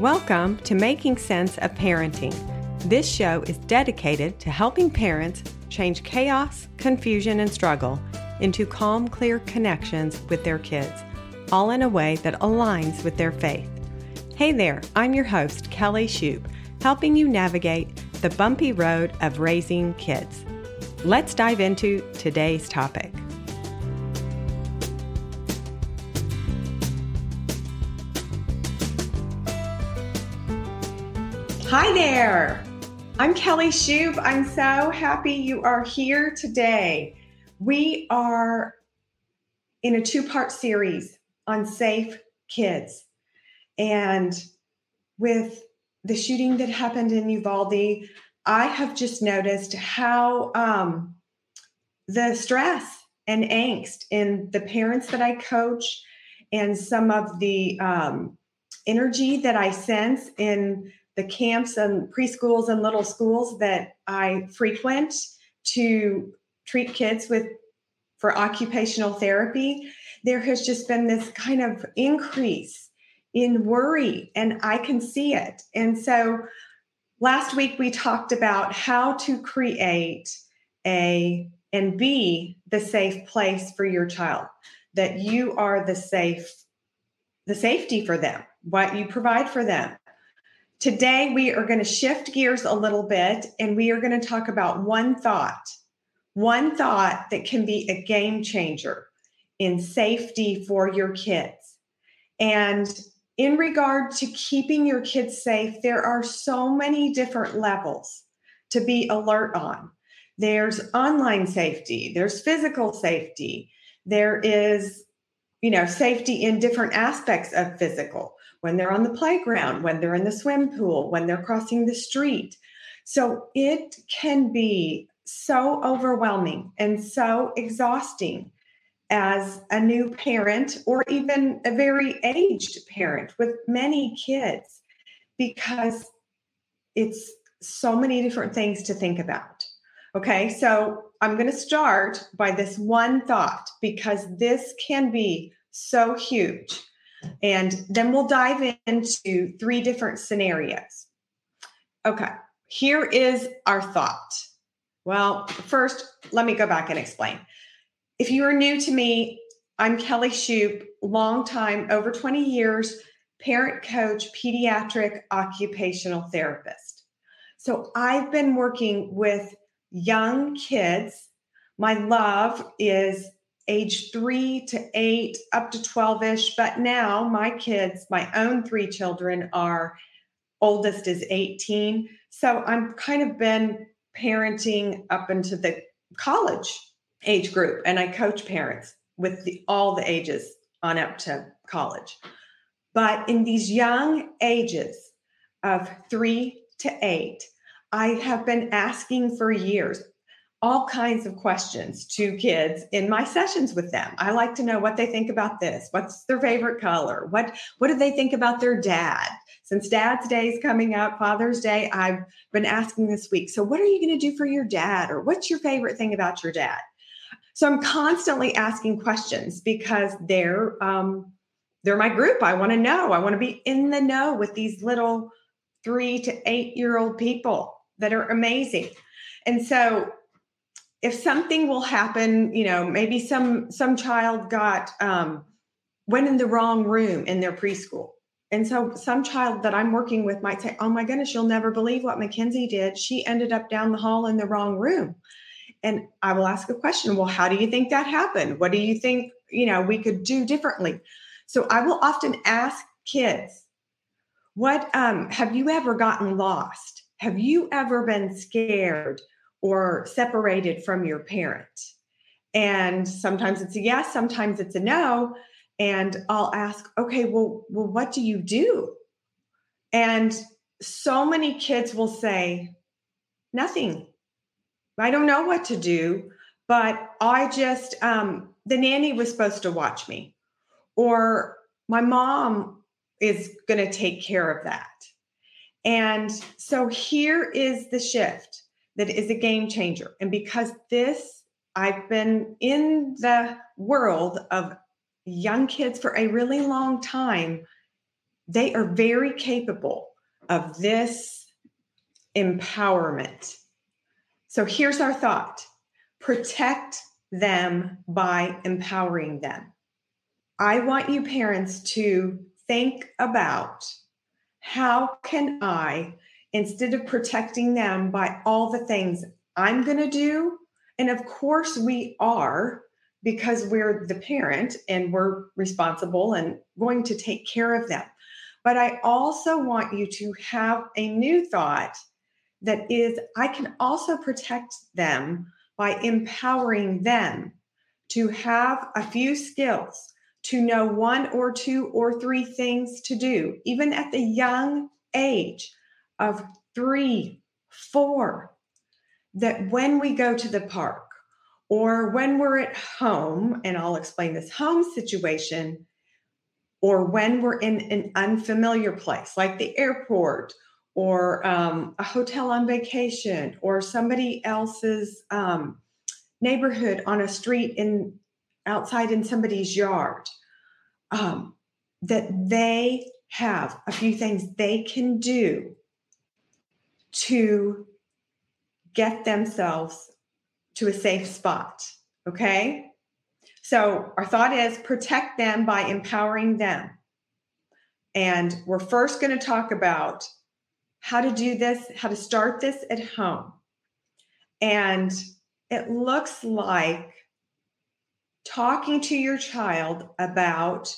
Welcome to Making Sense of Parenting. This show is dedicated to helping parents change chaos, confusion, and struggle into calm, clear connections with their kids, all in a way that aligns with their faith. Hey there, I'm your host, Kelly Shoup, helping you navigate the bumpy road of raising kids. Let's dive into today's topic. Hi there. I'm Kelly Shoup. I'm so happy you are here today. We are in a two part series on safe kids. And with the shooting that happened in Uvalde, I have just noticed how um, the stress and angst in the parents that I coach and some of the um, energy that I sense in the camps and preschools and little schools that I frequent to treat kids with for occupational therapy, there has just been this kind of increase in worry, and I can see it. And so last week we talked about how to create a and be the safe place for your child, that you are the safe, the safety for them, what you provide for them. Today, we are going to shift gears a little bit and we are going to talk about one thought, one thought that can be a game changer in safety for your kids. And in regard to keeping your kids safe, there are so many different levels to be alert on. There's online safety, there's physical safety, there is, you know, safety in different aspects of physical when they're on the playground, when they're in the swim pool, when they're crossing the street. So it can be so overwhelming and so exhausting as a new parent or even a very aged parent with many kids because it's so many different things to think about. Okay, so I'm going to start by this one thought because this can be so huge. And then we'll dive into three different scenarios. Okay, here is our thought. Well, first, let me go back and explain. If you are new to me, I'm Kelly Shoup, long time, over 20 years, parent coach, pediatric occupational therapist. So I've been working with young kids. My love is age three to eight, up to 12 ish. But now my kids, my own three children, are oldest is 18. So I'm kind of been parenting up into the college age group, and I coach parents with the, all the ages on up to college. But in these young ages of three to eight, I have been asking for years all kinds of questions to kids in my sessions with them. I like to know what they think about this. What's their favorite color? What what do they think about their dad? Since Dad's Day is coming up, Father's Day, I've been asking this week. So what are you going to do for your dad or what's your favorite thing about your dad? So I'm constantly asking questions because they're um, they're my group. I want to know. I want to be in the know with these little 3 to 8 year old people that are amazing. And so if something will happen, you know, maybe some some child got um, went in the wrong room in their preschool. And so some child that I'm working with might say, "Oh my goodness, you'll never believe what Mackenzie did. She ended up down the hall in the wrong room." And I will ask a question, "Well, how do you think that happened? What do you think, you know, we could do differently?" So I will often ask kids, "What um, have you ever gotten lost? Have you ever been scared?" Or separated from your parent. And sometimes it's a yes, sometimes it's a no. And I'll ask, okay, well, well, what do you do? And so many kids will say, nothing. I don't know what to do, but I just, um, the nanny was supposed to watch me, or my mom is going to take care of that. And so here is the shift that is a game changer. And because this, I've been in the world of young kids for a really long time. they are very capable of this empowerment. So here's our thought protect them by empowering them. I want you parents to think about how can I instead of protecting them by all the things I'm going to do and of course we are because we're the parent and we're responsible and going to take care of them. But I also want you to have a new thought that is I can also protect them by empowering them to have a few skills, to know one or two or three things to do, even at the young age of three, four, that when we go to the park or when we're at home, and I'll explain this home situation, or when we're in an unfamiliar place like the airport or um, a hotel on vacation or somebody else's um, neighborhood on a street in outside in somebody's yard um, that they have a few things they can do to get themselves to a safe spot okay so our thought is protect them by empowering them and we're first going to talk about how to do this, how to start this at home. And it looks like talking to your child about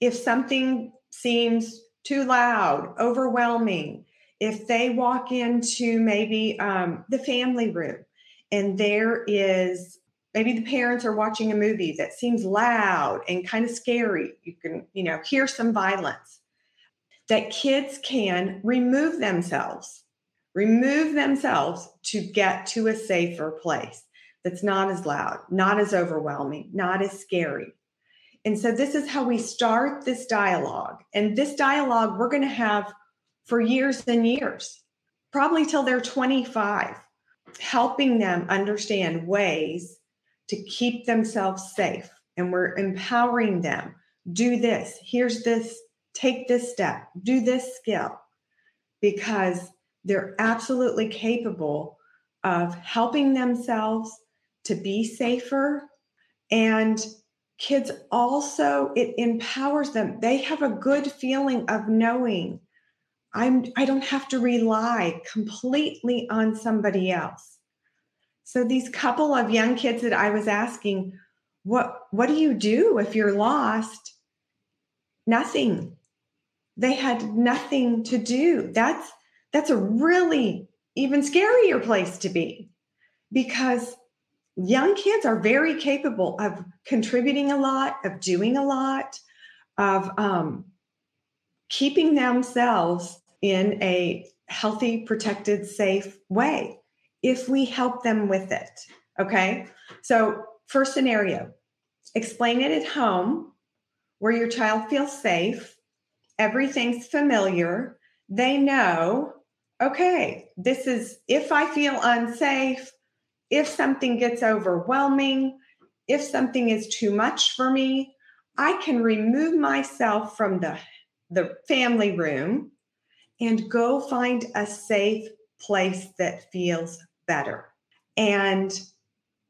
if something seems too loud, overwhelming, if they walk into maybe um, the family room and there is maybe the parents are watching a movie that seems loud and kind of scary you can you know hear some violence that kids can remove themselves, remove themselves to get to a safer place that's not as loud, not as overwhelming, not as scary. And so, this is how we start this dialogue. And this dialogue we're going to have for years and years, probably till they're 25, helping them understand ways to keep themselves safe. And we're empowering them. Do this. Here's this take this step, do this skill, because they're absolutely capable of helping themselves to be safer. And kids also, it empowers them. They have a good feeling of knowing I'm, I don't have to rely completely on somebody else. So these couple of young kids that I was asking, what what do you do if you're lost? Nothing they had nothing to do. That's that's a really even scarier place to be because young kids are very capable of contributing a lot, of doing a lot, of um, keeping themselves in a healthy, protected, safe way if we help them with it. Okay. So, first scenario explain it at home where your child feels safe everything's familiar. They know, okay, this is if I feel unsafe, if something gets overwhelming, if something is too much for me, I can remove myself from the, the family room and go find a safe place that feels better. And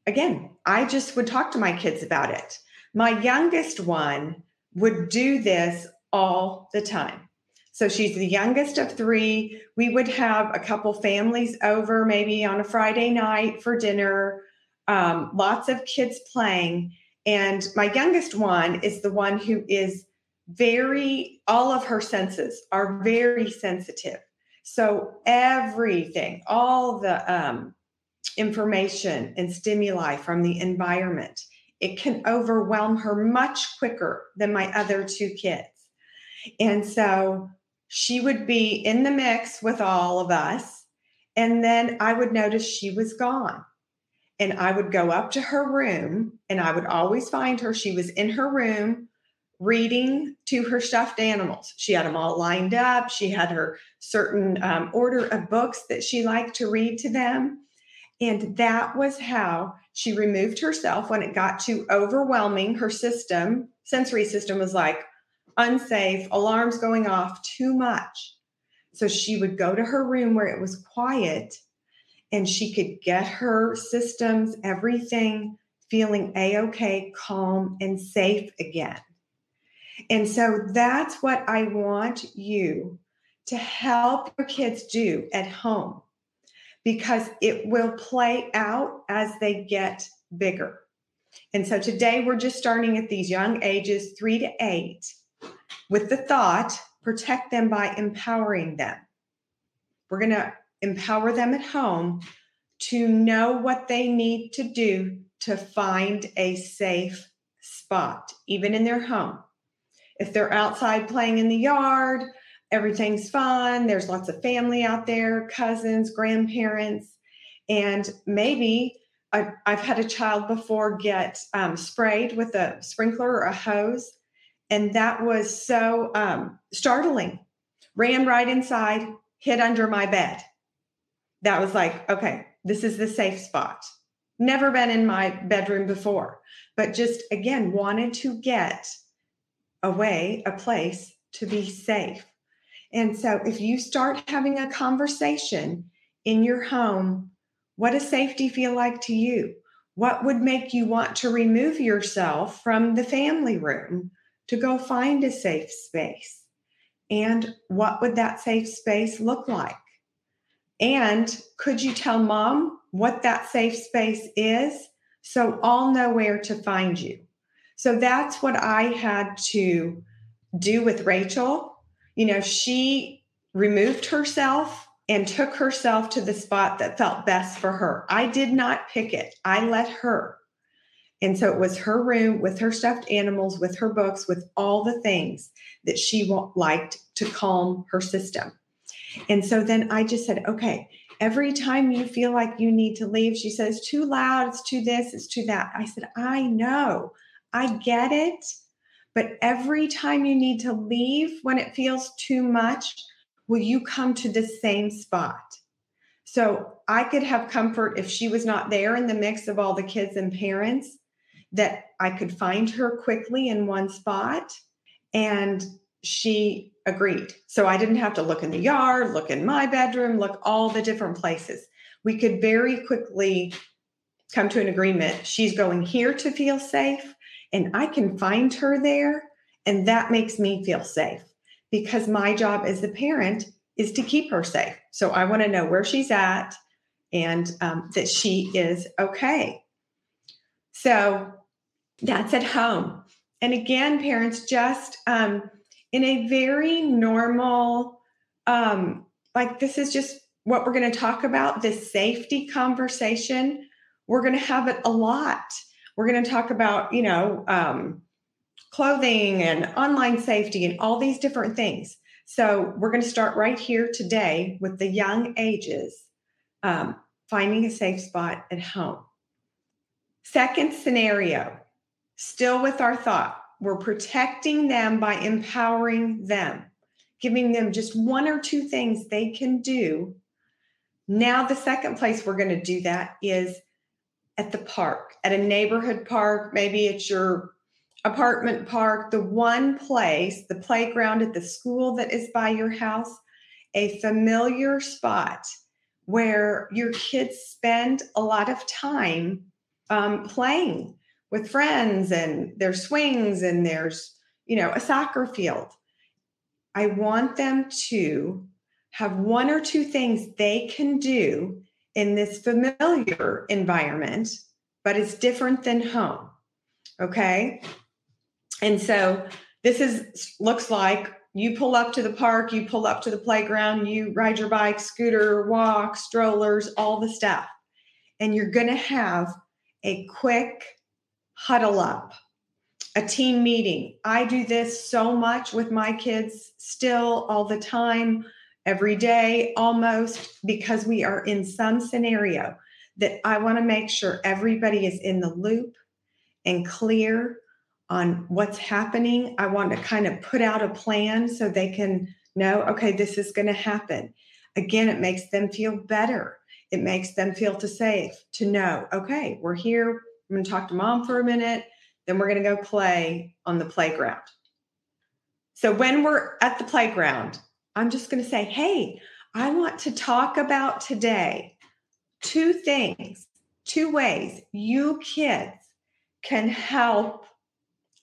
again, I just would talk to my kids about it. My youngest one would do this all the time. So she's the youngest of three. We would have a couple families over maybe on a Friday night for dinner, um, lots of kids playing. And my youngest one is the one who is very, all of her senses are very sensitive. So everything, all the um, information and stimuli from the environment, it can overwhelm her much quicker than my other two kids. And so she would be in the mix with all of us. And then I would notice she was gone. And I would go up to her room and I would always find her. She was in her room reading to her stuffed animals. She had them all lined up. She had her certain um, order of books that she liked to read to them. And that was how she removed herself when it got too overwhelming. Her system, sensory system, was like, unsafe, alarms going off, too much. So she would go to her room where it was quiet and she could get her systems, everything feeling a okay, calm, and safe again. And so that's what I want you to help your kids do at home because it will play out as they get bigger. And so today we're just starting at these young ages, three to eight, with the thought protect them by empowering them. We're going to empower them at home to know what they need to do to find a safe spot, even in their home. If they're outside playing in the yard, everything's fun. There's lots of family out there, cousins, grandparents, and maybe I, have had a child before get um, sprayed with a sprinkler or a hose, and that was so um, startling. Ran right inside, hid under my bed. That was like, okay, this is the safe spot. Never been in my bedroom before, but just again wanted to get away, a place to be safe. And so if you start having a conversation in your home, what does safety feel like to you? What would make you want to remove yourself from the family room to go find a safe space? And what would that safe space look like? And could you tell mom what that safe space is so all know where to find you? So that's what I had to do with Rachel. You know, she removed herself and took herself to the spot that felt best for her. I did not pick it, I let her. And so it was her room with her stuffed animals, with her books, with all the things that she liked to calm her system. And so then I just said, okay, every time you feel like you need to leave, she says, too loud, it's too this, it's too that. I said, I know, I get it. But every time you need to leave when it feels too much, will you come to the same spot? So I could have comfort if she was not there in the mix of all the kids and parents, that I could find her quickly in one spot. And she agreed. So I didn't have to look in the yard, look in my bedroom, look all the different places. We could very quickly come to an agreement. She's going here to feel safe, and I can find her there. And that makes me feel safe because my job as the parent is to keep her safe. So I want to know where she's at and um, that she is okay. So that's at home. And again, parents, just um, in a very normal, um, like this is just what we're going to talk about this safety conversation. We're going to have it a lot. We're going to talk about, you know, um, clothing and online safety and all these different things. So we're going to start right here today with the young ages um, finding a safe spot at home. Second scenario, still with our thought we're protecting them by empowering them, giving them just one or two things they can do. Now, the second place we're going to do that is at the park, at a neighborhood park. Maybe it's your apartment park, the one place, the playground at the school that is by your house, a familiar spot where your kids spend a lot of time um, playing with friends and there's swings and there's you know a soccer field i want them to have one or two things they can do in this familiar environment but it's different than home okay? And so this is looks like you pull up to the park you pull up to the playground you ride your bike scooter walk strollers all the stuff. And you're going to have a quick huddle up, a team meeting. I do this so much with my kids still all the time, every day almost, because we are in some scenario that I want to make sure everybody is in the loop and clear on what's happening. I want to kind of put out a plan so they can know, okay, this is going to happen. Again, it makes them feel better. It makes them feel to safe to know, okay, we're here, I'm going to talk to mom for a minute. Then we're going to go play on the playground. So when we're at the playground, I'm just going to say, hey, I want to talk about today two things, two ways you kids can help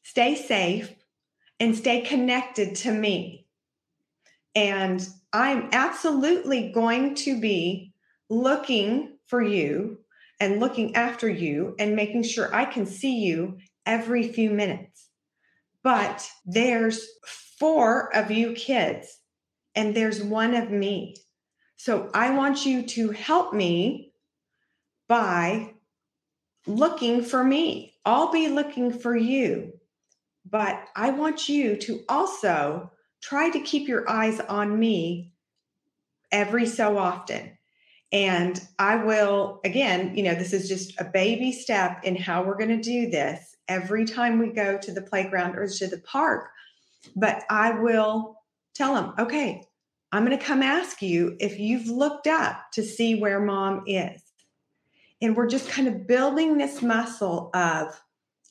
stay safe and stay connected to me. And I'm absolutely going to be looking for you and looking after you and making sure I can see you every few minutes. But there's four of you kids and there's one of me. So I want you to help me by looking for me. I'll be looking for you. But I want you to also try to keep your eyes on me every so often. And I will, again, you know, this is just a baby step in how we're going to do this every time we go to the playground or to the park. But I will tell them, okay, I'm going to come ask you if you've looked up to see where mom is. And we're just kind of building this muscle of,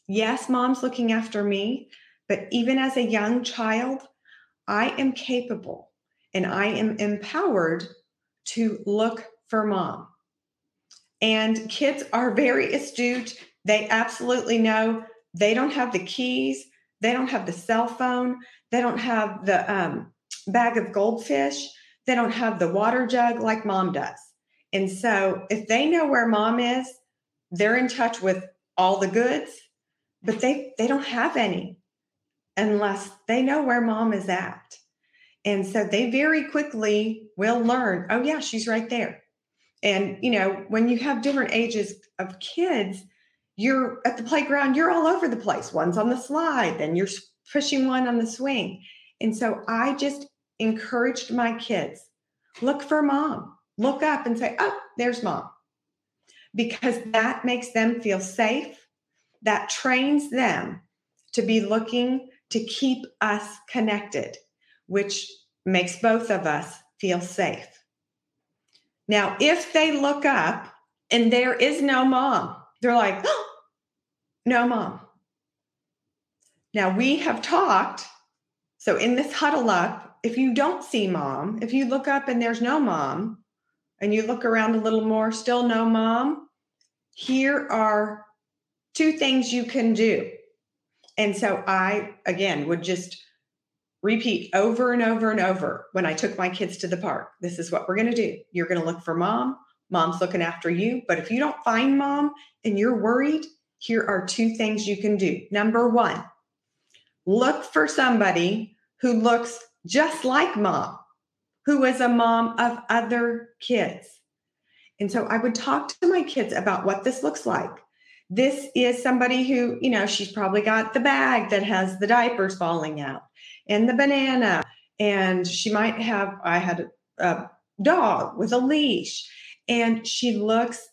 yes, mom's looking after me, but even as a young child, I am capable and I am empowered to look for mom. And kids are very astute. They absolutely know they don't have the keys, they don't have the cell phone, they don't have the um, bag of goldfish, they don't have the water jug like mom does. And so if they know where mom is, they're in touch with all the goods, but they they don't have any unless they know where mom is at. And so they very quickly will learn, oh yeah, she's right there. And you know, when you have different ages of kids, you're at the playground, you're all over the place. One's on the slide, then you're pushing one on the swing. And so I just encouraged my kids look for mom look up and say, oh, there's mom. Because that makes them feel safe. That trains them to be looking to keep us connected, which makes both of us feel safe. Now, if they look up and there is no mom, they're like, oh, no mom. Now, we have talked. So, in this huddle up, if you don't see mom, if you look up and there's no mom, and you look around a little more, still no mom, here are two things you can do. And so I, again, would just repeat over and over and over when I took my kids to the park. This is what we're going to do. You're going to look for mom. Mom's looking after you. But if you don't find mom and you're worried, here are two things you can do. Number one, look for somebody who looks just like mom who was a mom of other kids. And so I would talk to my kids about what this looks like. This is somebody who, you know, she's probably got the bag that has the diapers falling out and the banana. And she might have, I had a, a dog with a leash, and she looks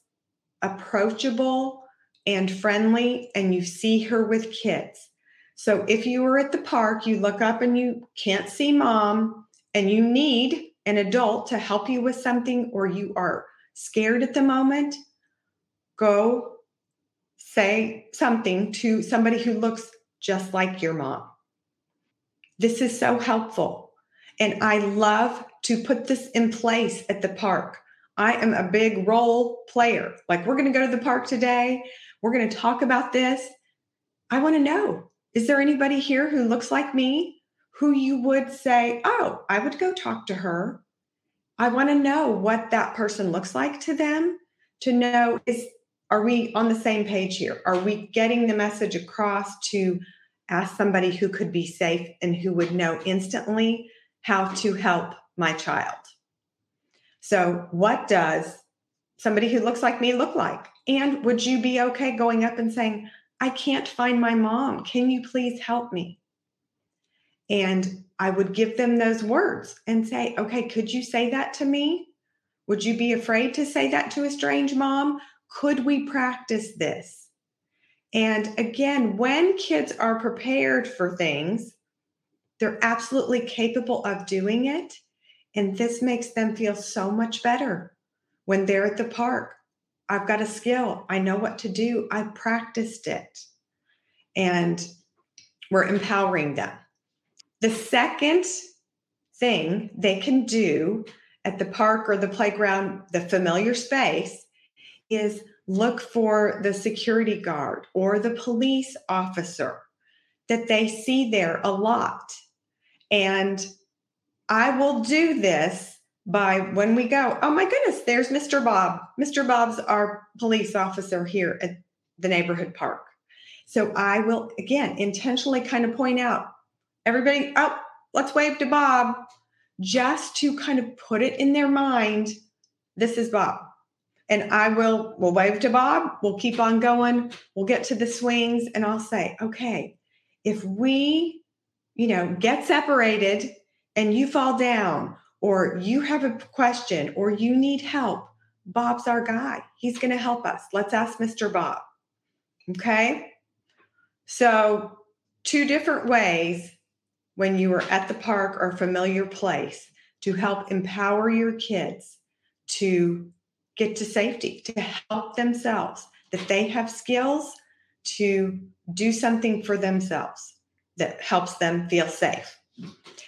approachable and friendly, and you see her with kids. So if you were at the park, you look up and you can't see mom, and you need an adult to help you with something or you are scared at the moment, go say something to somebody who looks just like your mom. This is so helpful. And I love to put this in place at the park. I am a big role player. Like, we're going to go to the park today. We're going to talk about this. I want to know is there anybody here who looks like me? who you would say, Oh, I would go talk to her. I want to know what that person looks like to them to know is are we on the same page here? Are we getting the message across to ask somebody who could be safe and who would know instantly how to help my child? So, what does somebody who looks like me look like? And would you be okay going up and saying, I can't find my mom. Can you please help me? And I would give them those words and say, okay, could you say that to me? Would you be afraid to say that to a strange mom? Could we practice this? And again, when kids are prepared for things, they're absolutely capable of doing it. And this makes them feel so much better when they're at the park. I've got a skill. I know what to do. I practiced it. And we're empowering them. The second thing they can do at the park or the playground, the familiar space, is look for the security guard or the police officer that they see there a lot. And I will do this by when we go, oh my goodness, there's Mr. Bob. Mr. Bob's our police officer here at the neighborhood park. So I will, again, intentionally kind of point out everybody, oh, let's wave to Bob, just to kind of put it in their mind this is Bob. And I will, we'll wave to Bob, we'll keep on going, we'll get to the swings, and I'll say, okay, if we, you know, get separated and you fall down, or you have a question, or you need help, Bob's our guy. He's going to help us. Let's ask Mr. Bob. Okay. So, two different ways when you are at the park or familiar place to help empower your kids to get to safety, to help themselves, that they have skills to do something for themselves that helps them feel safe.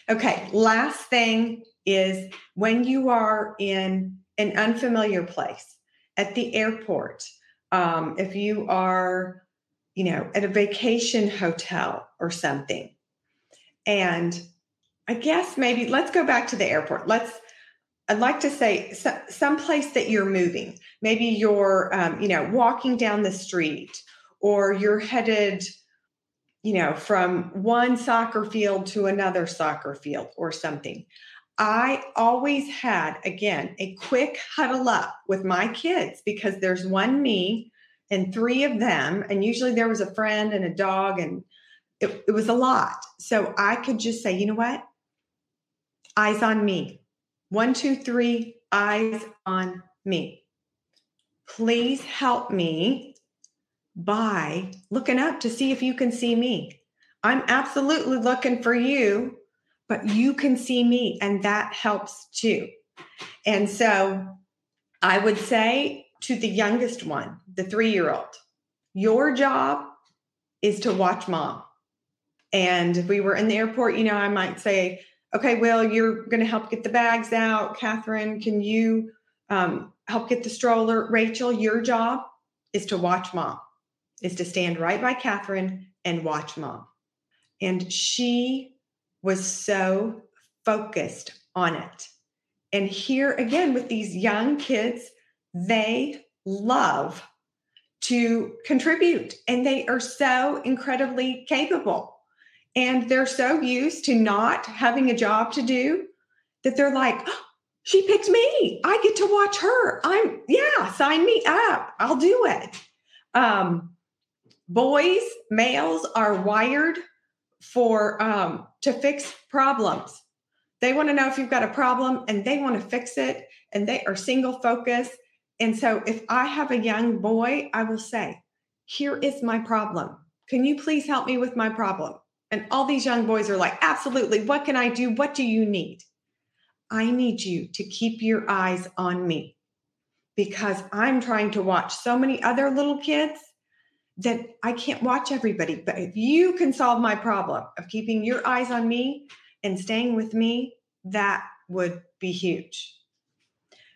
Okay, last thing is when you are in an unfamiliar place at the airport, um, if you are, you know, at a vacation hotel or something, and I guess maybe let's go back to the airport. Let's I'd like to say some place that you're moving. Maybe you're, um, you know, walking down the street, or you're headed, you know, from one soccer field to another soccer field or something. I always had, again, a quick huddle up with my kids because there's one me and three of them, and usually there was a friend and a dog, and it, it was a lot. So I could just say, you know what? Eyes on me one, two, three, eyes on me. Please help me by looking up to see if you can see me. I'm absolutely looking for you, but you can see me, and that helps too. And so I would say to the youngest one, the three year old, your job is to watch mom. And if we were in the airport, you know, I might say, okay, well, you're going to help get the bags out. Catherine, can you um, help get the stroller? Rachel, your job is to watch mom, is to stand right by Catherine and watch mom. And she was so focused on it. And here again, with these young kids, they love to contribute and they are so incredibly capable. And they're so used to not having a job to do that they're like, oh, she picked me. I get to watch her. I'm, yeah, sign me up. I'll do it. Um, boys, males are wired for um, to fix problems. They want to know if you've got a problem and they want to fix it and they are single focus. And so if I have a young boy, I will say, Here is my problem. Can you please help me with my problem? And all these young boys are like, absolutely. What can I do? What do you need? I need you to keep your eyes on me because I'm trying to watch so many other little kids that I can't watch everybody. But if you can solve my problem of keeping your eyes on me and staying with me, that would be huge.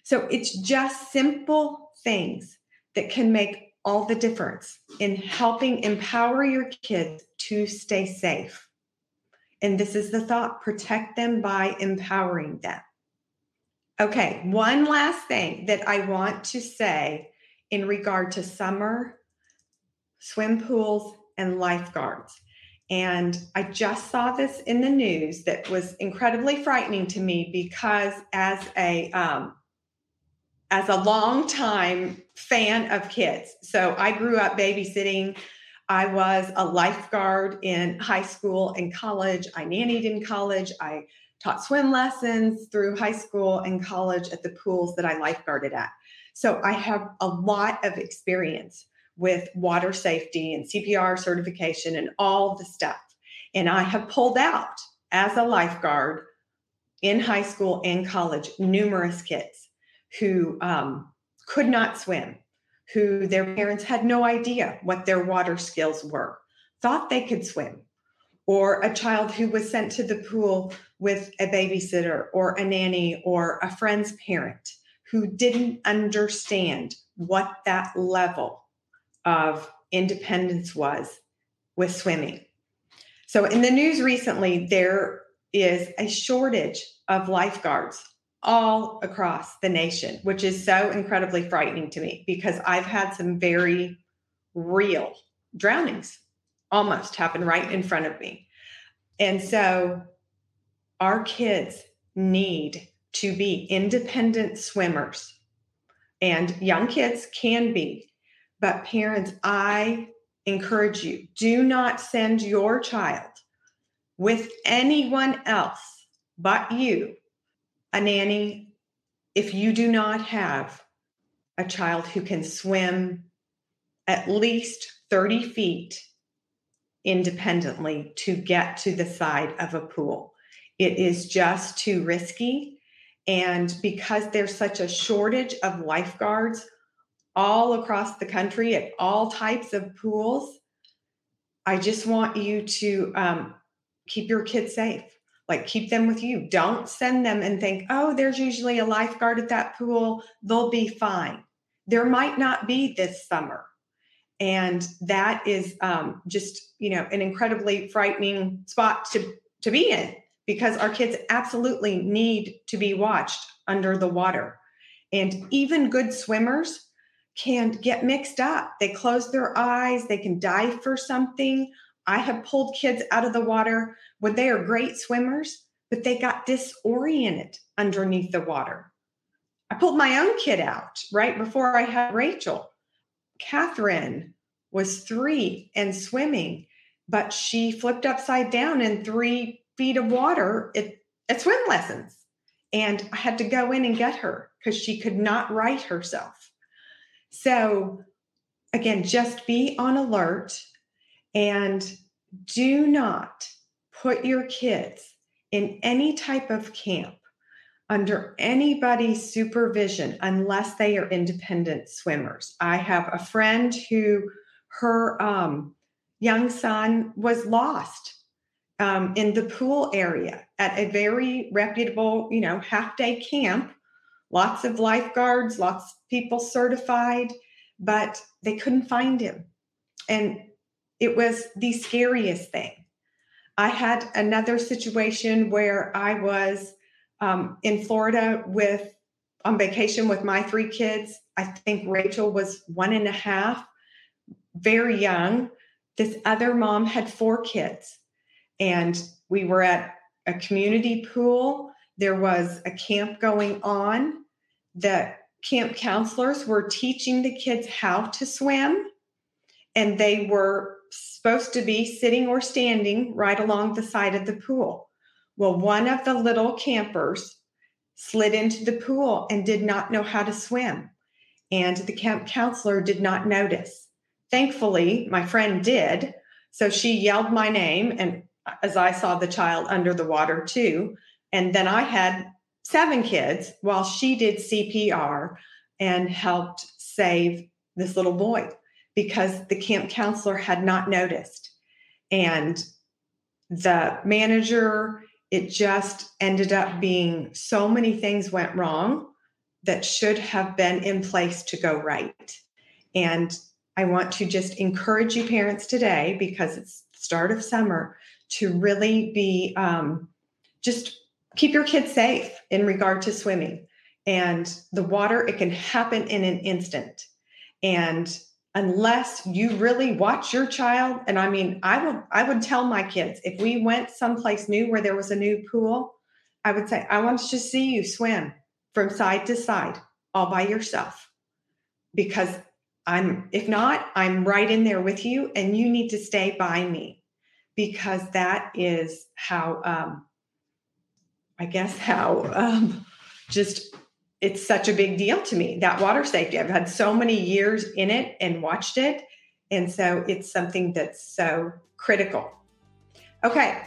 So it's just simple things that can make all the difference in helping empower your kids to stay safe. And this is the thought protect them by empowering them. Okay, one last thing that I want to say in regard to summer swim pools and lifeguards. And I just saw this in the news that was incredibly frightening to me because, as a um, as a long time fan of kids. So I grew up babysitting. I was a lifeguard in high school and college. I nannied in college. I taught swim lessons through high school and college at the pools that I lifeguarded at. So I have a lot of experience with water safety and CPR certification and all the stuff. And I have pulled out as a lifeguard in high school and college numerous kids who um, could not swim, who their parents had no idea what their water skills were, thought they could swim, or a child who was sent to the pool with a babysitter or a nanny or a friend's parent who didn't understand what that level of independence was with swimming. So, in the news recently, there is a shortage of lifeguards all across the nation, which is so incredibly frightening to me because I've had some very real drownings almost happen right in front of me. And so our kids need to be independent swimmers. And young kids can be. But parents, I encourage you do not send your child with anyone else but you, a nanny, if you do not have a child who can swim at least 30 feet independently to get to the side of a pool. It is just too risky. And because there's such a shortage of lifeguards all across the country at all types of pools, I just want you to um, keep your kids safe. Like, keep them with you. Don't send them and think, oh, there's usually a lifeguard at that pool. They'll be fine. There might not be this summer and that is um, just you know an incredibly frightening spot to to be in because our kids absolutely need to be watched under the water and even good swimmers can get mixed up they close their eyes they can dive for something i have pulled kids out of the water when they are great swimmers but they got disoriented underneath the water i pulled my own kid out right before i had rachel Catherine was three and swimming, but she flipped upside down in three feet of water at, at swim lessons. And I had to go in and get her because she could not right herself. So, again, just be on alert and do not put your kids in any type of camp under anybody's supervision unless they are independent swimmers. I have a friend who her um, young son was lost um, in the pool area at a very reputable, you know, half day camp. Lots of lifeguards, lots of people certified, but they couldn't find him. And it was the scariest thing. I had another situation where I was um, in Florida with on vacation with my three kids. I think Rachel was one and a half, very young. This other mom had four kids, and we were at a community pool. There was a camp going on. The camp counselors were teaching the kids how to swim, and they were supposed to be sitting or standing right along the side of the pool. Well, one of the little campers slid into the pool and did not know how to swim. And the camp counselor did not notice. Thankfully, my friend did. So she yelled my name, and as I saw the child under the water too. And then I had seven kids while she did CPR and helped save this little boy because the camp counselor had not noticed. And the manager it just ended up being so many things went wrong that should have been in place to go right. And I want to just encourage you parents today because it's start of summer to really be um, just keep your kids safe in regard to swimming. And the water it can happen in an instant. And unless you really watch your child and i mean i would i would tell my kids if we went someplace new where there was a new pool i would say i want to see you swim from side to side all by yourself. Because i'm if not i'm right in there with you and you need to stay by me. Because that is how um i guess how um just it's such a big deal to me that water safety. I've had so many years in it and watched it and so it's something that's so critical. Okay.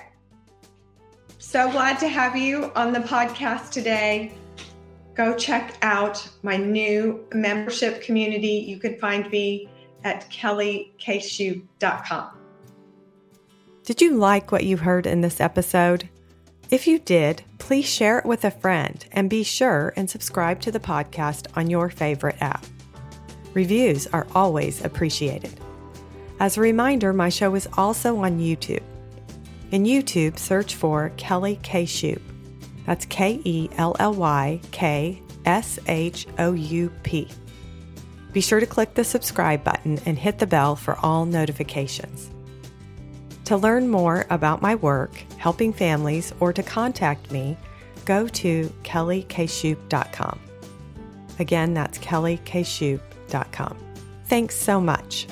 So glad to have you on the podcast today. Go check out my new membership community. You can find me at kellykshoup.com Did you like what you heard in this episode? If you did, please share it with a friend and be sure and subscribe to the podcast on your favorite app. Reviews are always appreciated. As a reminder, my show is also on YouTube. In YouTube, search for Kelly K. Shoup. That's K E L L Y K S H O U P. Be sure to click the subscribe button and hit the bell for all notifications. To learn more about my work, helping families, or to contact me, go to kellykshoup.com. Again, that's kellykshoup.com. Thanks so much.